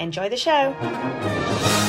Enjoy the show.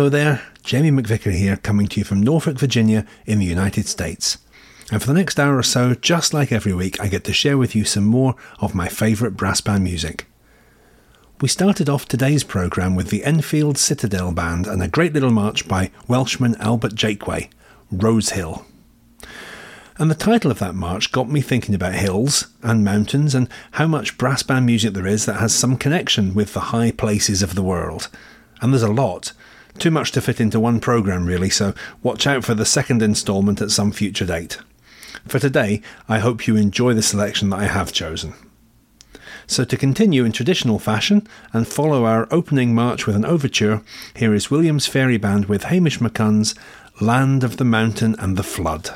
Hello there, Jamie McVicar here, coming to you from Norfolk, Virginia, in the United States. And for the next hour or so, just like every week, I get to share with you some more of my favourite brass band music. We started off today's programme with the Enfield Citadel Band and a great little march by Welshman Albert Jakeway, Rose Hill. And the title of that march got me thinking about hills and mountains and how much brass band music there is that has some connection with the high places of the world. And there's a lot. Too much to fit into one programme, really, so watch out for the second instalment at some future date. For today, I hope you enjoy the selection that I have chosen. So, to continue in traditional fashion and follow our opening march with an overture, here is Williams Fairey Band with Hamish MacCunn's Land of the Mountain and the Flood.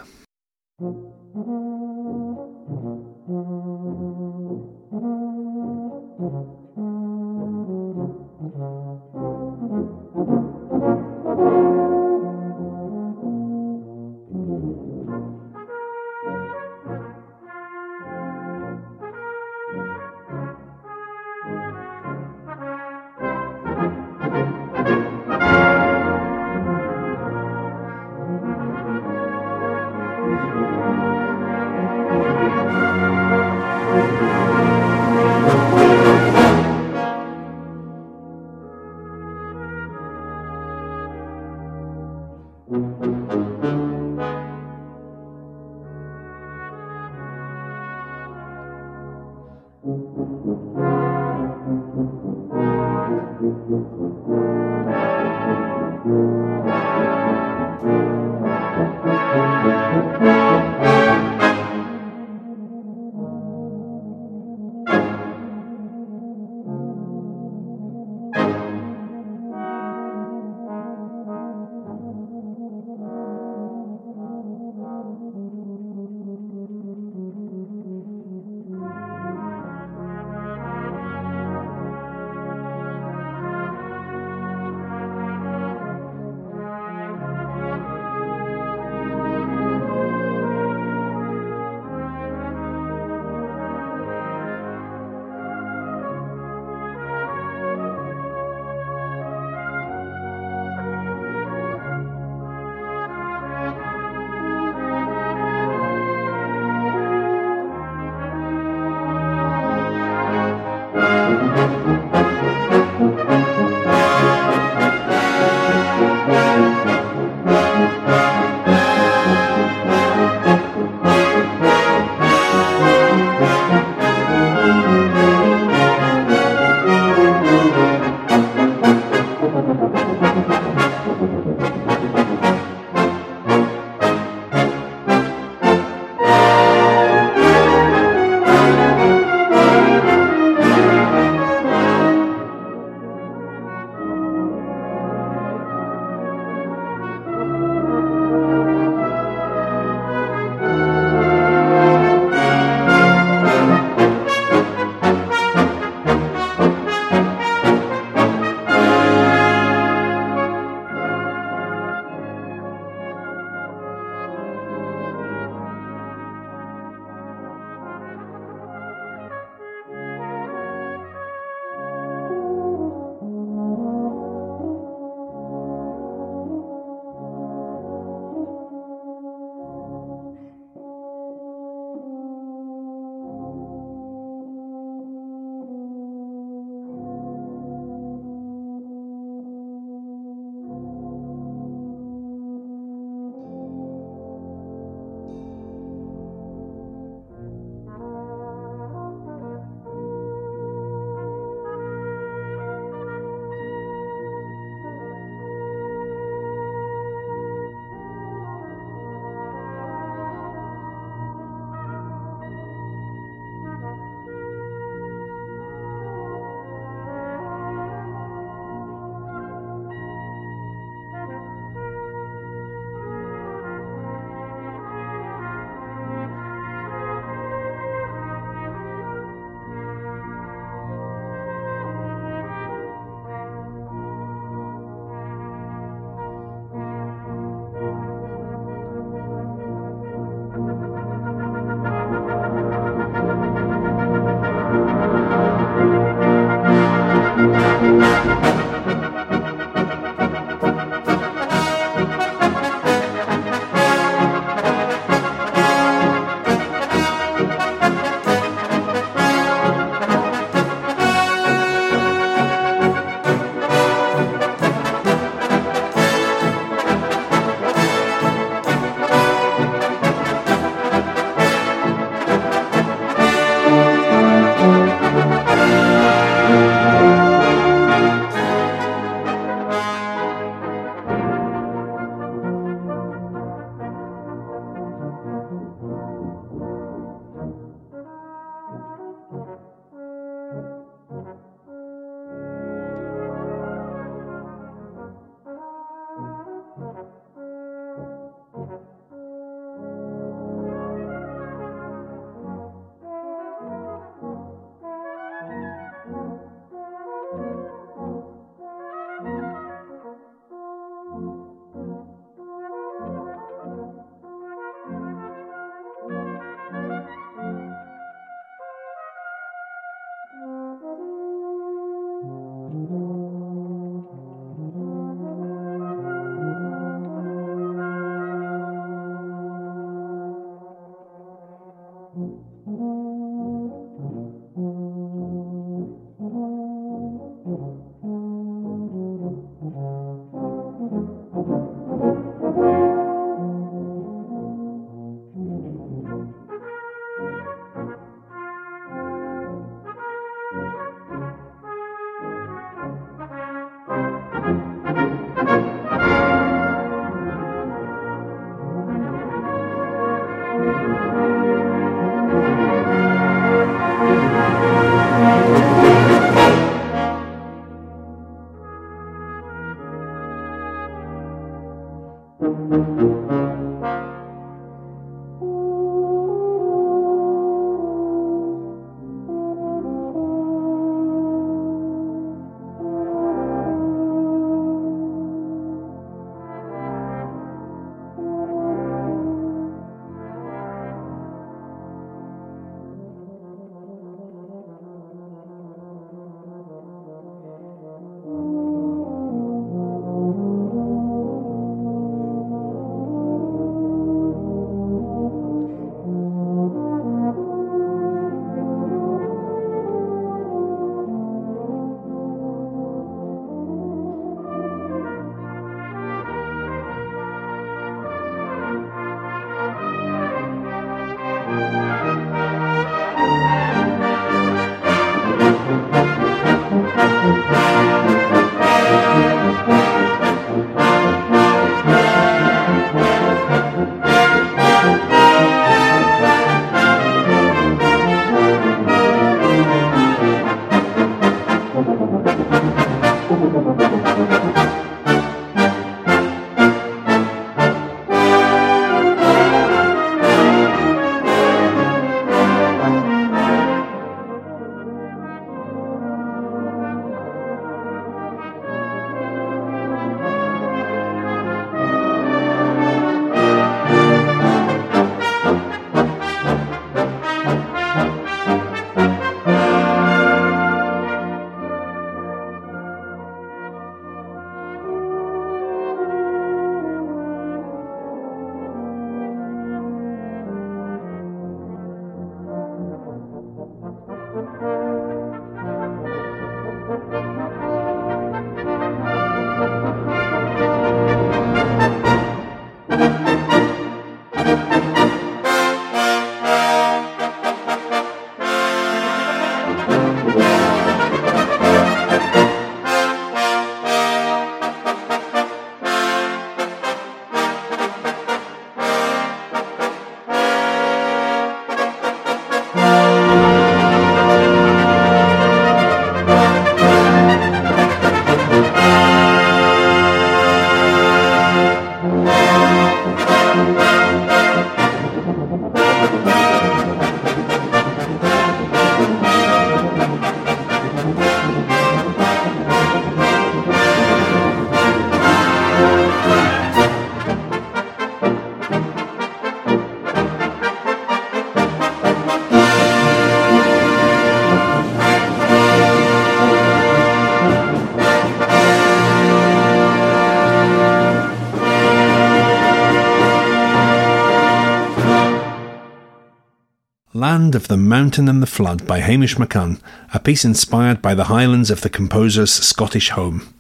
Land of the Mountain and the Flood by Hamish MacCunn, a piece inspired by the highlands of the composer's Scottish home.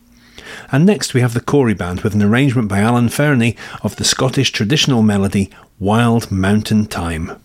And next we have the Cory Band with an arrangement by Alan Fernie of the Scottish traditional melody Wild Mountain Thyme.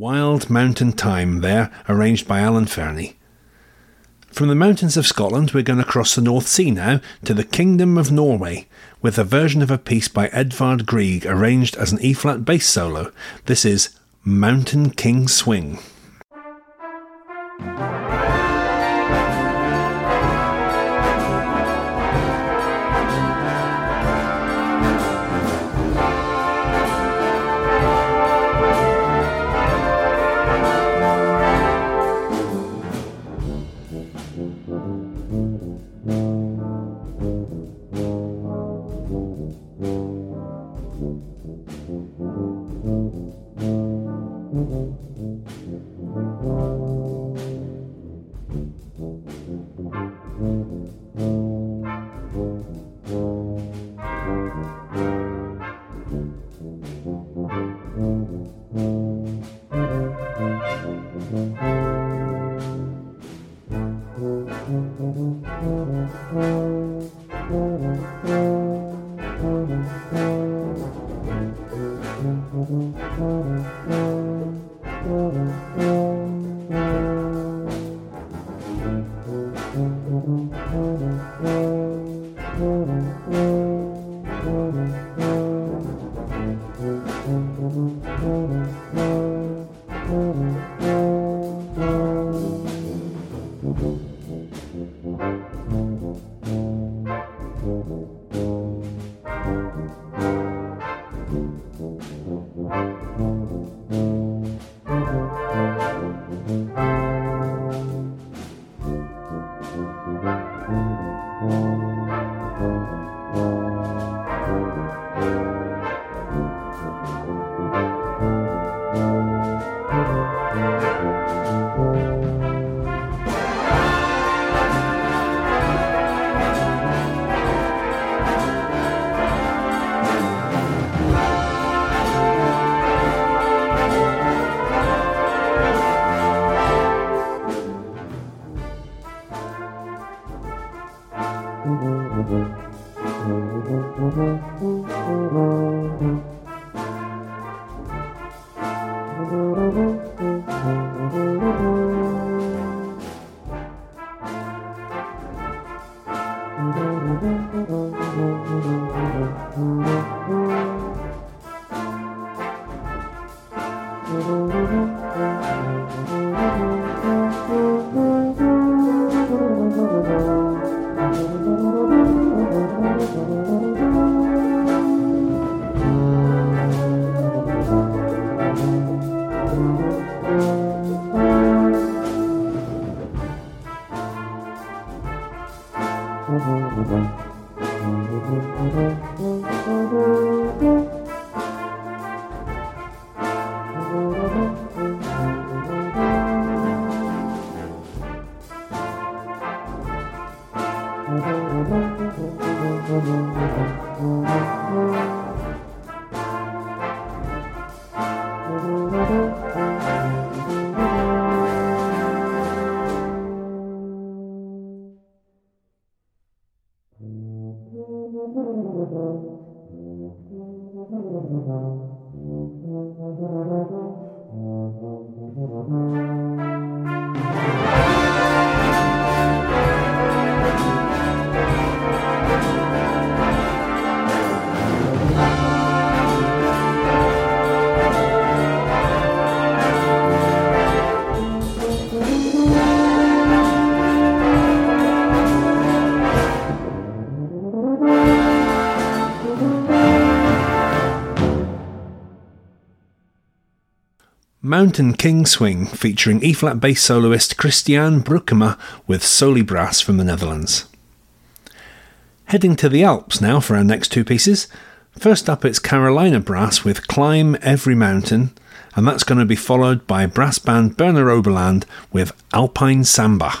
Wild Mountain Thyme there, arranged by Alan Fernie. From the mountains of Scotland, we're going to cross the North Sea now to the Kingdom of Norway with a version of a piece by Edvard Grieg arranged as an E flat bass solo. This is Mountain King Swing. Mm-hmm. Mountain King Swing featuring E flat bass soloist Christian Broekema with Soli Brass from the Netherlands. Heading to the Alps now for our next two pieces. First up, it's Carolina Brass with Climb Every Mountain, and that's going to be followed by brass band Berner Oberland with Alpine Samba.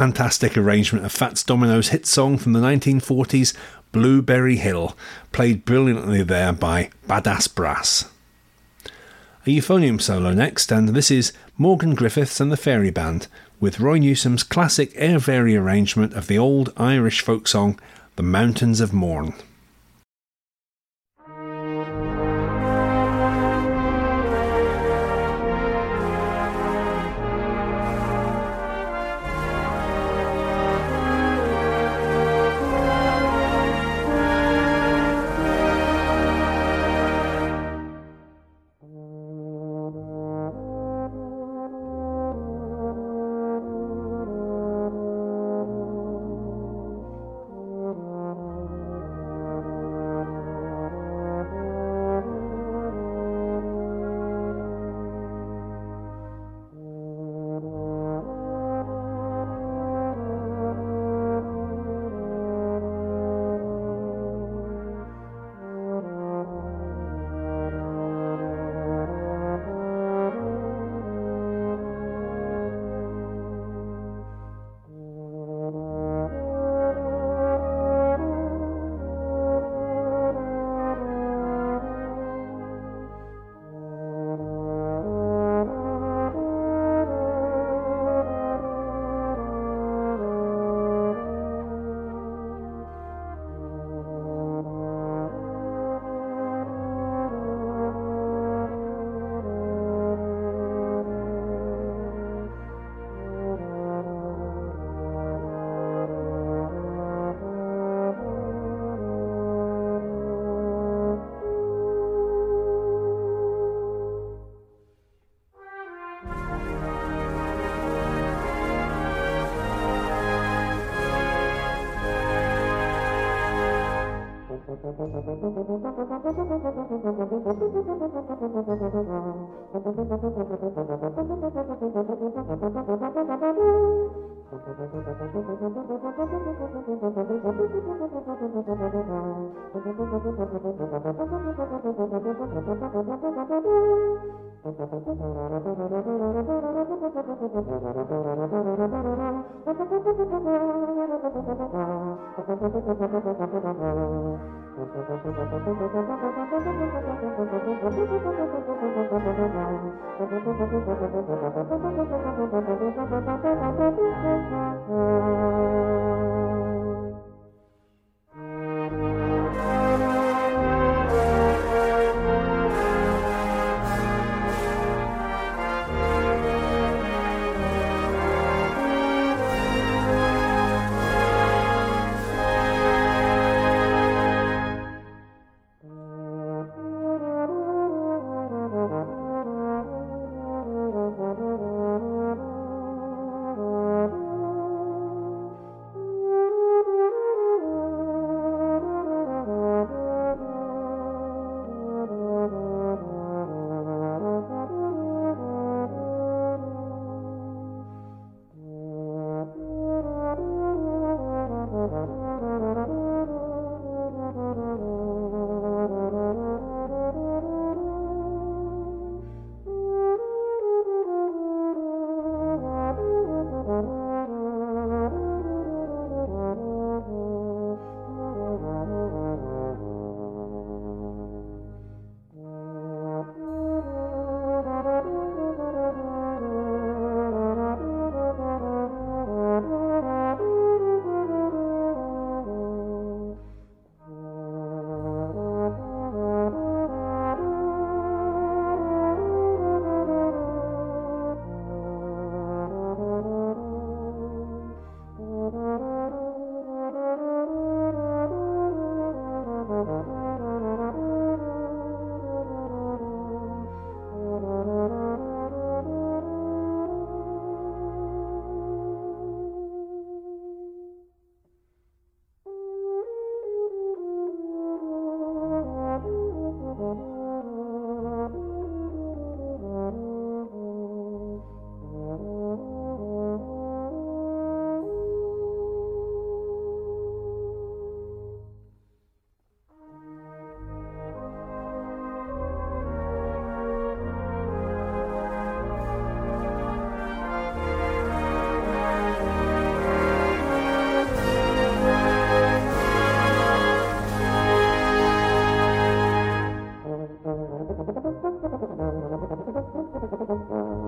Fantastic arrangement of Fats Domino's hit song from the 1940s, Blueberry Hill, played brilliantly there by Badass Brass. A euphonium solo next, and this is Morgan Griffiths and the Fairey Band with Roy Newsom's classic air varié arrangement of the old Irish folk song, The Mountains of Mourne.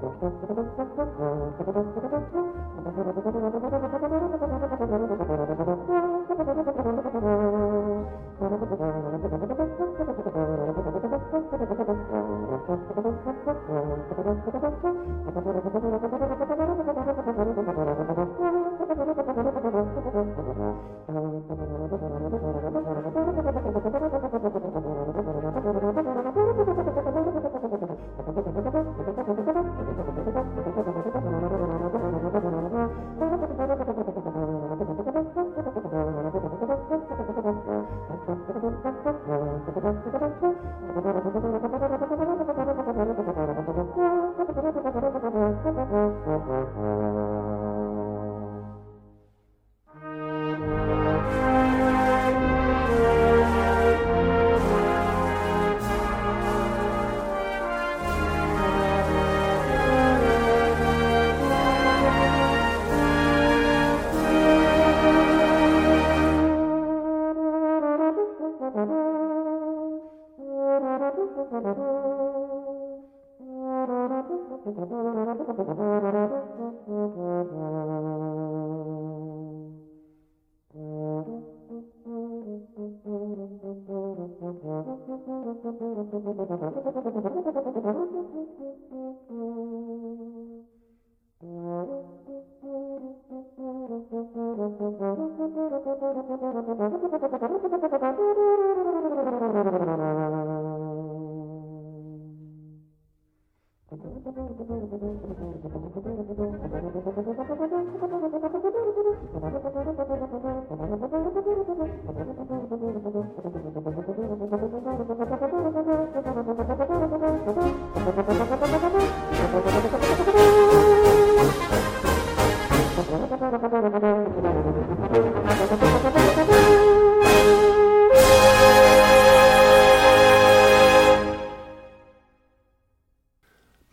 Thank you.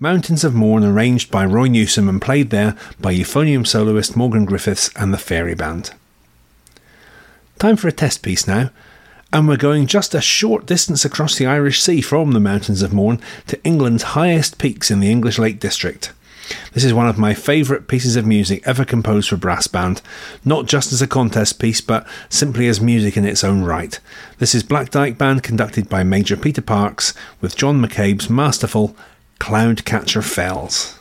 Mountains of Mourne arranged by Roy Newsom and played there by euphonium soloist Morgan Griffiths and the Fairey Band. Time for a test piece now, and we're going just a short distance across the Irish Sea from the Mountains of Mourne to England's highest peaks in the English Lake District. This is one of my favourite pieces of music ever composed for brass band, not just as a contest piece, but simply as music in its own right. This is Black Dyke Band conducted by Major Peter Parkes with John McCabe's masterful Cloudcatcher Fells.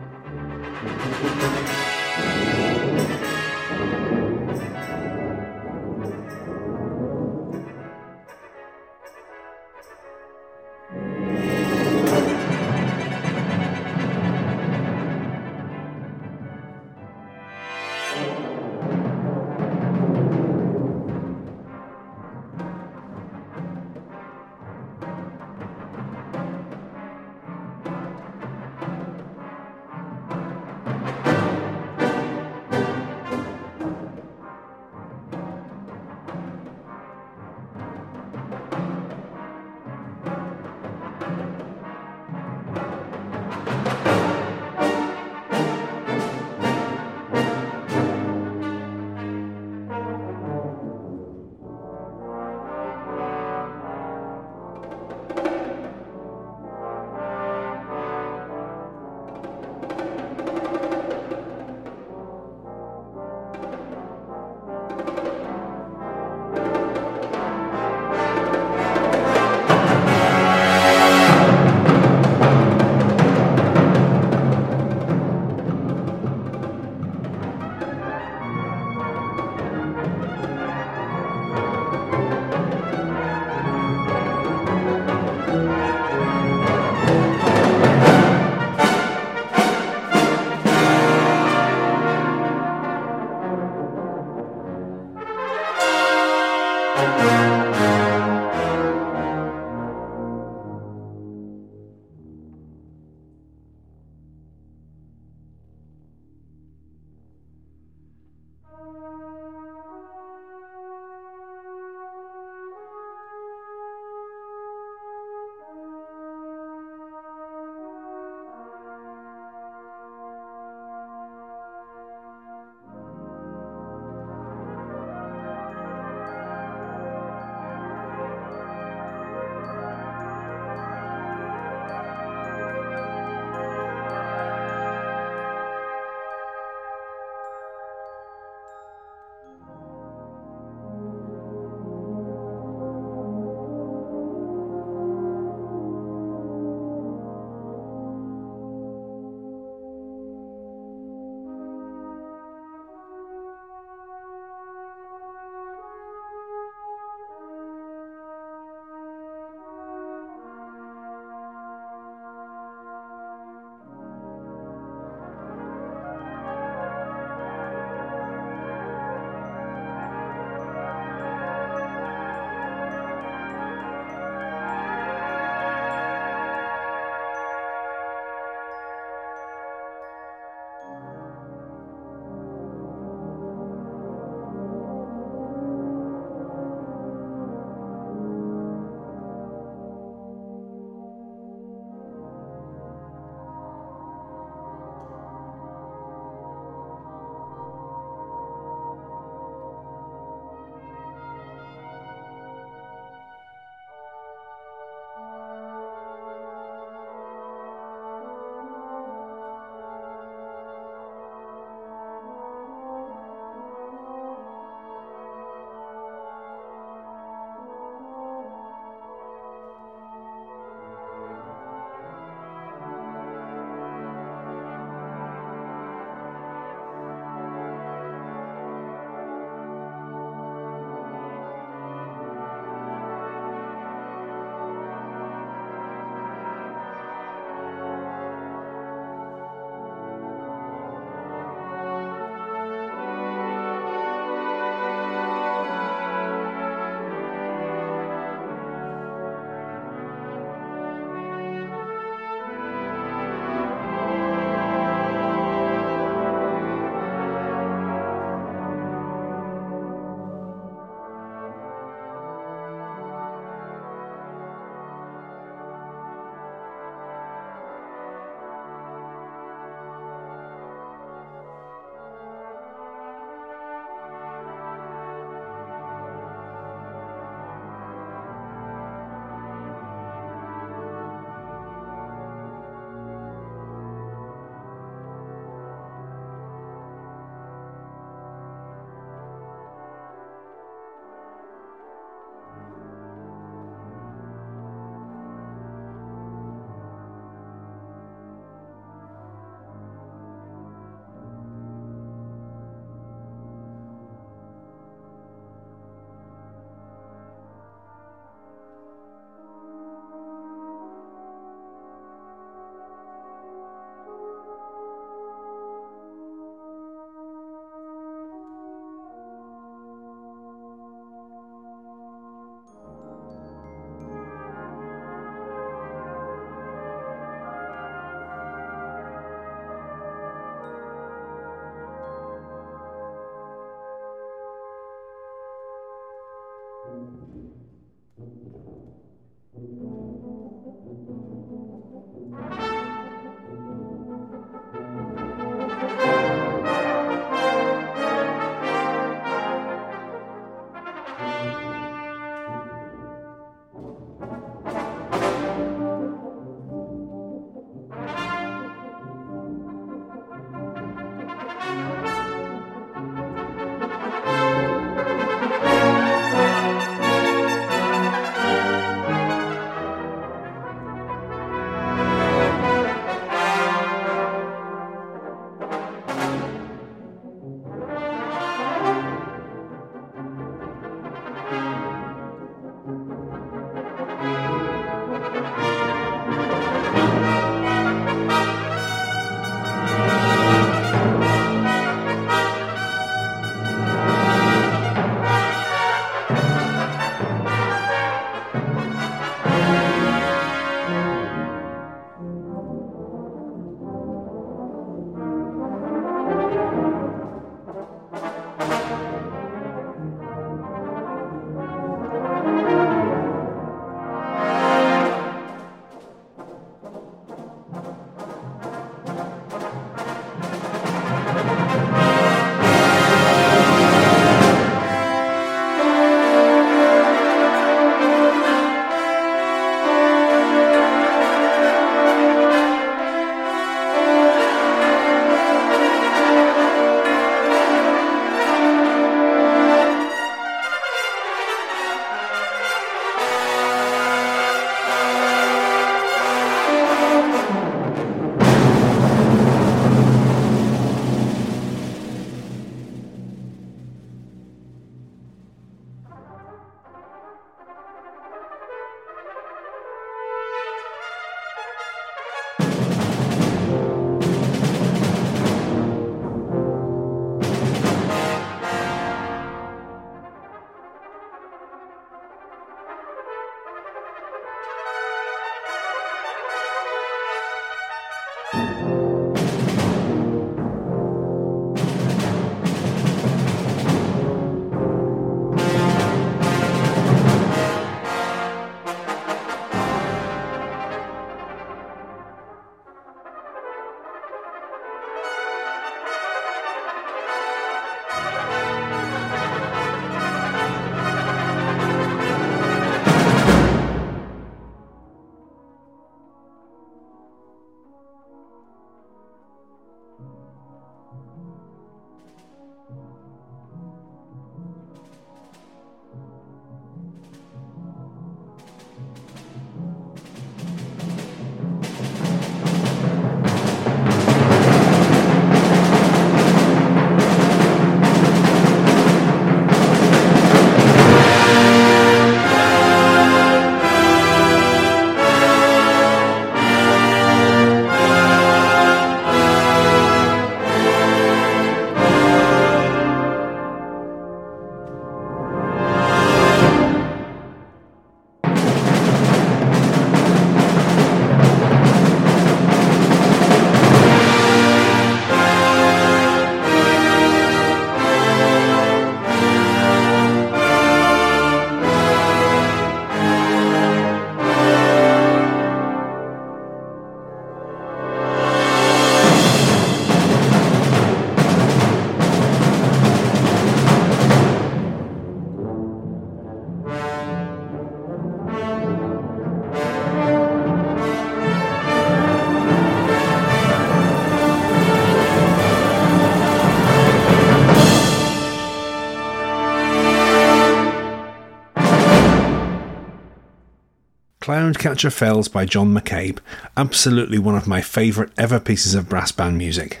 Cloudcatcher Fells by John McCabe, absolutely one of my favourite ever pieces of brass band music.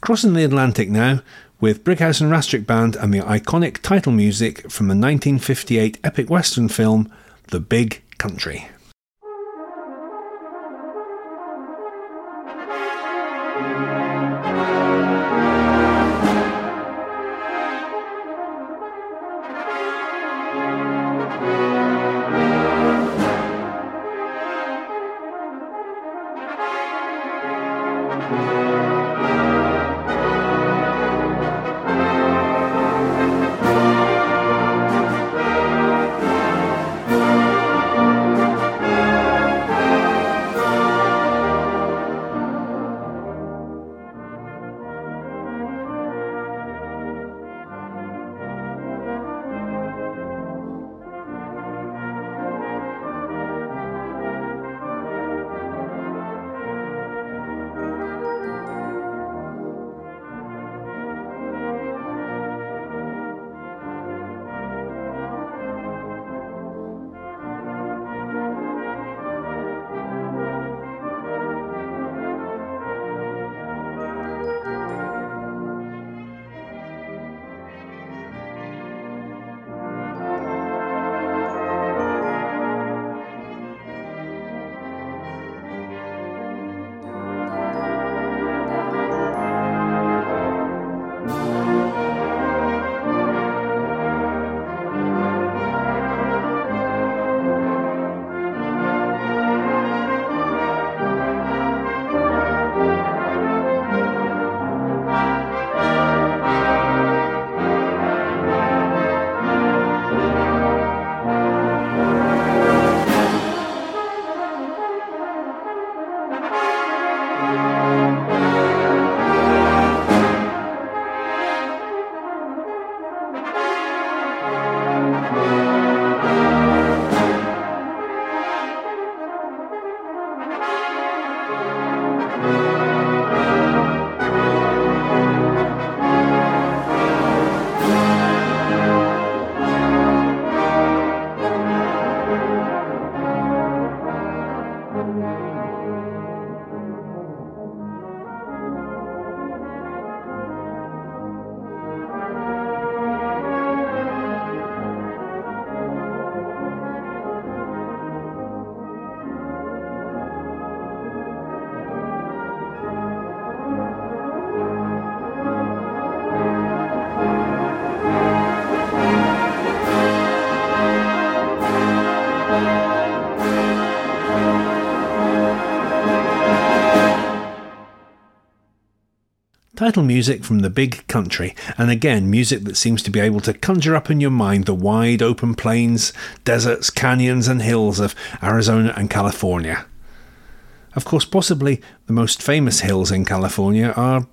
Crossing the Atlantic now, with Brighouse and Rastrick Band and the iconic title music from the 1958 epic western film The Big Country. Title music from the big country, and again, music that seems to be able to conjure up in your mind the wide open plains, deserts, canyons, and hills of Arizona and California. Of course, possibly the most famous hills in California are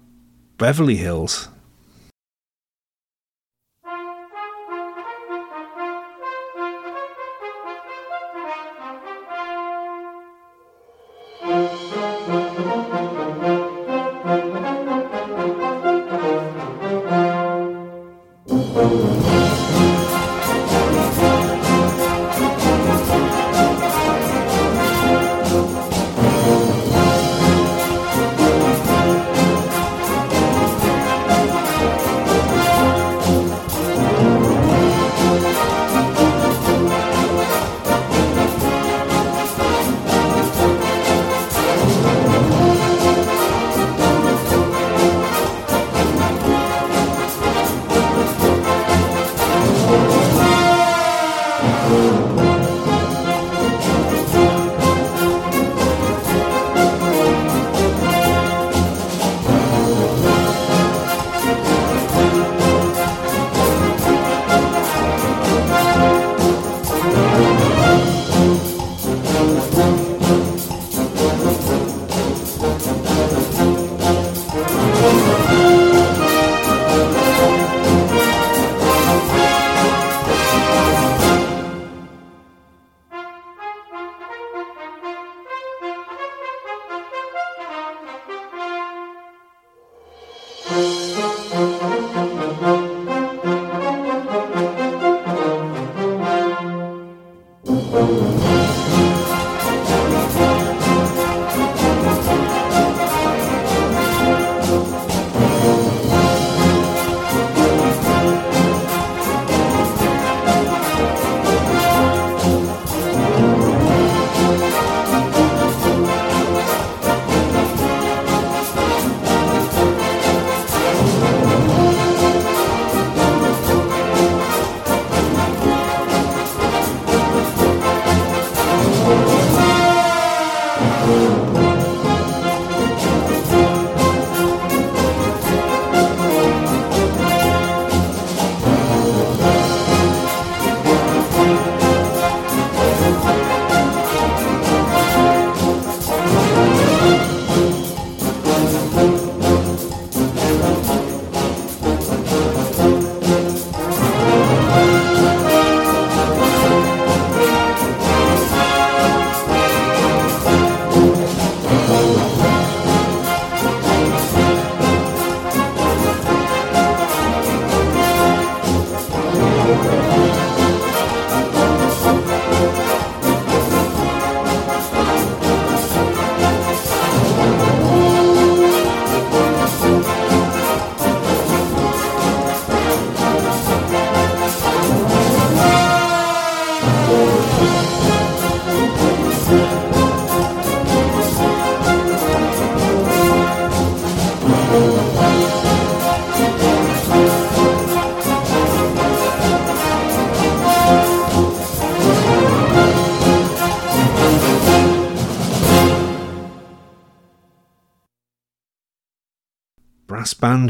Beverly Hills.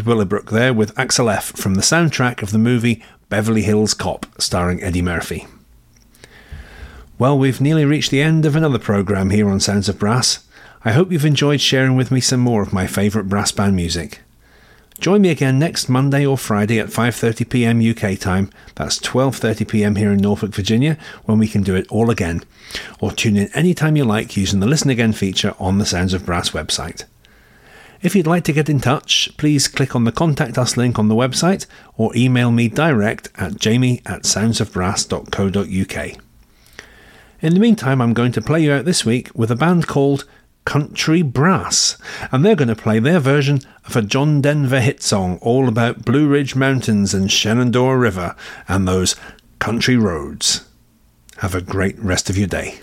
Willowbrook there with Axel F from the soundtrack of the movie Beverly Hills Cop, starring Eddie Murphy. Well, we've nearly reached the end of another programme here on Sounds of Brass. I hope you've enjoyed sharing with me some more of my favourite brass band music. Join me again next Monday or Friday at 5:30 p.m. UK time. That's 12:30 p.m. here in Norfolk, Virginia, when we can do it all again. Or tune in anytime you like using the Listen Again feature on the Sounds of Brass website. If you'd like to get in touch, please click on the Contact Us link on the website or email me direct at jamie at soundsofbrass.co.uk. In the meantime, I'm going to play you out this week with a band called Country Brass, and they're going to play their version of a John Denver hit song all about Blue Ridge Mountains and Shenandoah River and those country roads. Have a great rest of your day.